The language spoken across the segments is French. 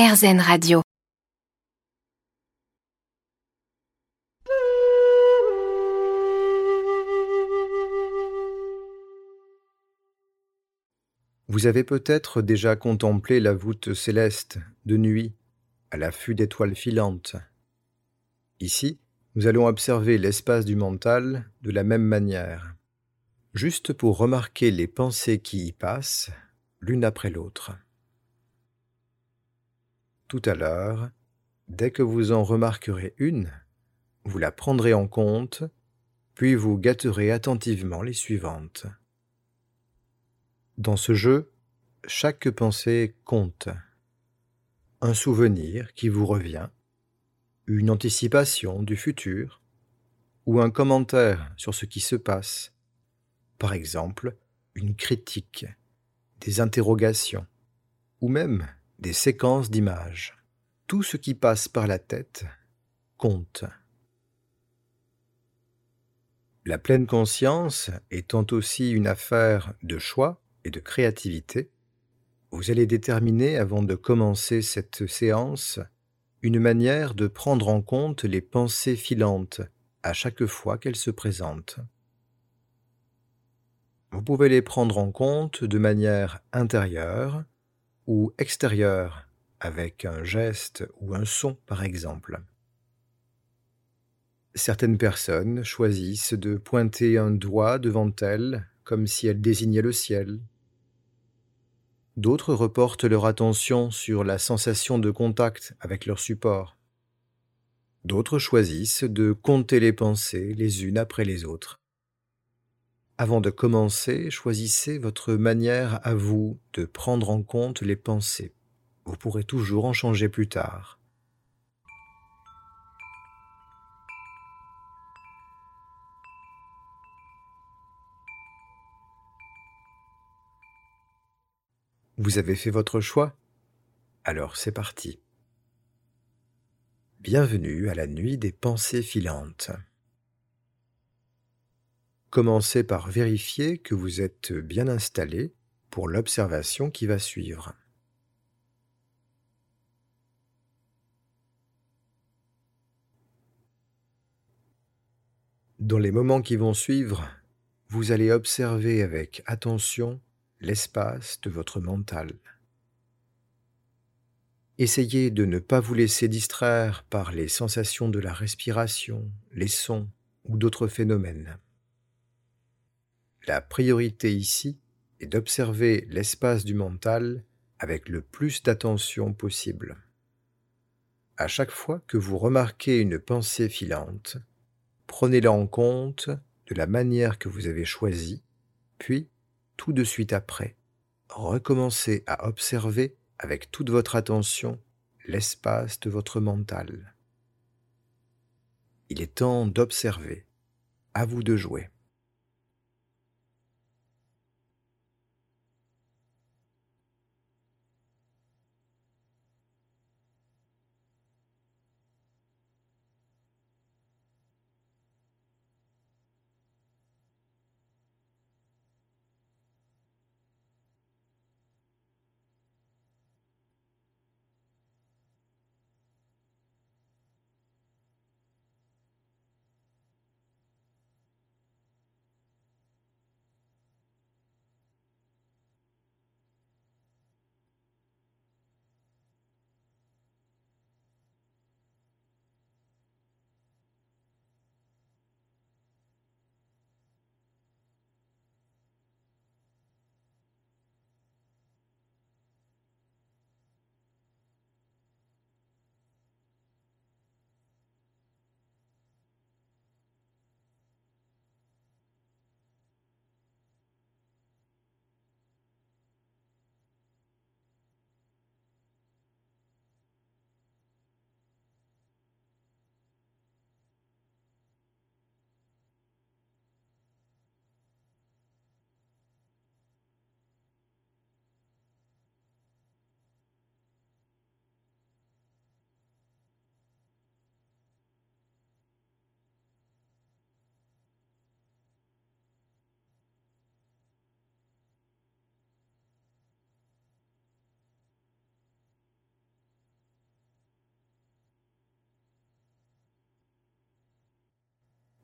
RZN Radio. Vous avez peut-être déjà contemplé la voûte céleste de nuit, à l'affût d'étoiles filantes. Ici, nous allons observer l'espace du mental de la même manière, juste pour remarquer les pensées qui y passent, l'une après l'autre. Tout à l'heure, dès que vous en remarquerez une, vous la prendrez en compte, puis vous gâterez attentivement les suivantes. Dans ce jeu, chaque pensée compte. Un souvenir qui vous revient, une anticipation du futur, ou un commentaire sur ce qui se passe, par exemple une critique, des interrogations, ou même des séquences d'images. Tout ce qui passe par la tête compte. La pleine conscience étant aussi une affaire de choix, et de créativité, vous allez déterminer avant de commencer cette séance une manière de prendre en compte les pensées filantes à chaque fois qu'elles se présentent. Vous pouvez les prendre en compte de manière intérieure ou extérieure, avec un geste ou un son par exemple. Certaines personnes choisissent de pointer un doigt devant elles comme si elles désignaient le ciel, D'autres reportent leur attention sur la sensation de contact avec leur support. D'autres choisissent de compter les pensées les unes après les autres. Avant de commencer, choisissez votre manière à vous de prendre en compte les pensées. Vous pourrez toujours en changer plus tard. Vous avez fait votre choix? Alors c'est parti. Bienvenue à la nuit des pensées filantes. Commencez par vérifier que vous êtes bien installé pour l'observation qui va suivre. Dans les moments qui vont suivre, vous allez observer avec attention l'espace de votre mental. Essayez de ne pas vous laisser distraire par les sensations de la respiration, les sons ou d'autres phénomènes. La priorité ici est d'observer l'espace du mental avec le plus d'attention possible. À chaque fois que vous remarquez une pensée filante, prenez-la en compte de la manière que vous avez choisie, puis tout de suite après, recommencez à observer avec toute votre attention l'espace de votre mental. Il est temps d'observer. À vous de jouer.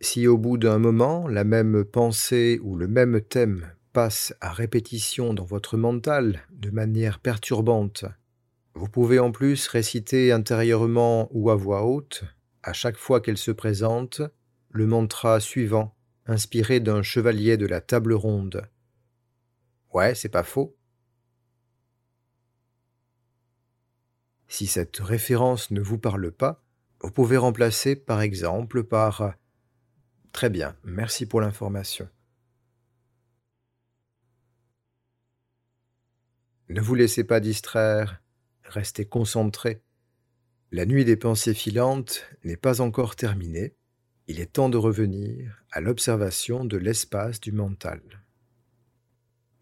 Si au bout d'un moment, la même pensée ou le même thème passe à répétition dans votre mental de manière perturbante, vous pouvez en plus réciter intérieurement ou à voix haute, à chaque fois qu'elle se présente, le mantra suivant, inspiré d'un chevalier de la table ronde. Ouais, c'est pas faux. Si cette référence ne vous parle pas, vous pouvez remplacer par exemple par Très bien, merci pour l'information. Ne vous laissez pas distraire, restez concentré. La nuit des pensées filantes n'est pas encore terminée, il est temps de revenir à l'observation de l'espace du mental.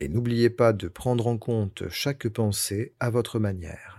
Et n'oubliez pas de prendre en compte chaque pensée à votre manière.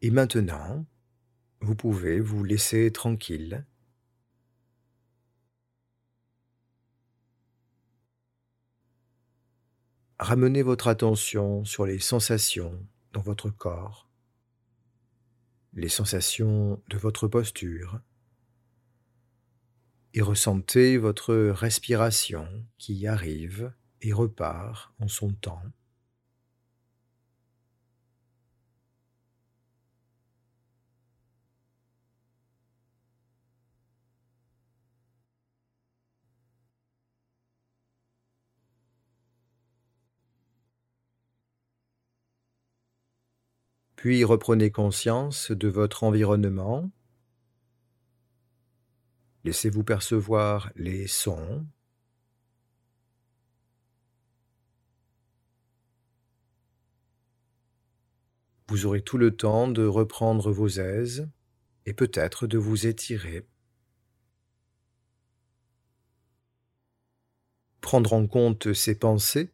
Et maintenant, vous pouvez vous laisser tranquille. Ramenez votre attention sur les sensations dans votre corps, les sensations de votre posture, et ressentez votre respiration qui arrive et repart en son temps. Puis reprenez conscience de votre environnement. Laissez-vous percevoir les sons. Vous aurez tout le temps de reprendre vos aises et peut-être de vous étirer. Prendre en compte ces pensées,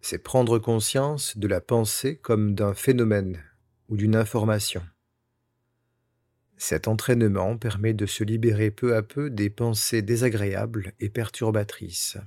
c'est prendre conscience de la pensée comme d'un phénomène ou d'une information. Cet entraînement permet de se libérer peu à peu des pensées désagréables et perturbatrices.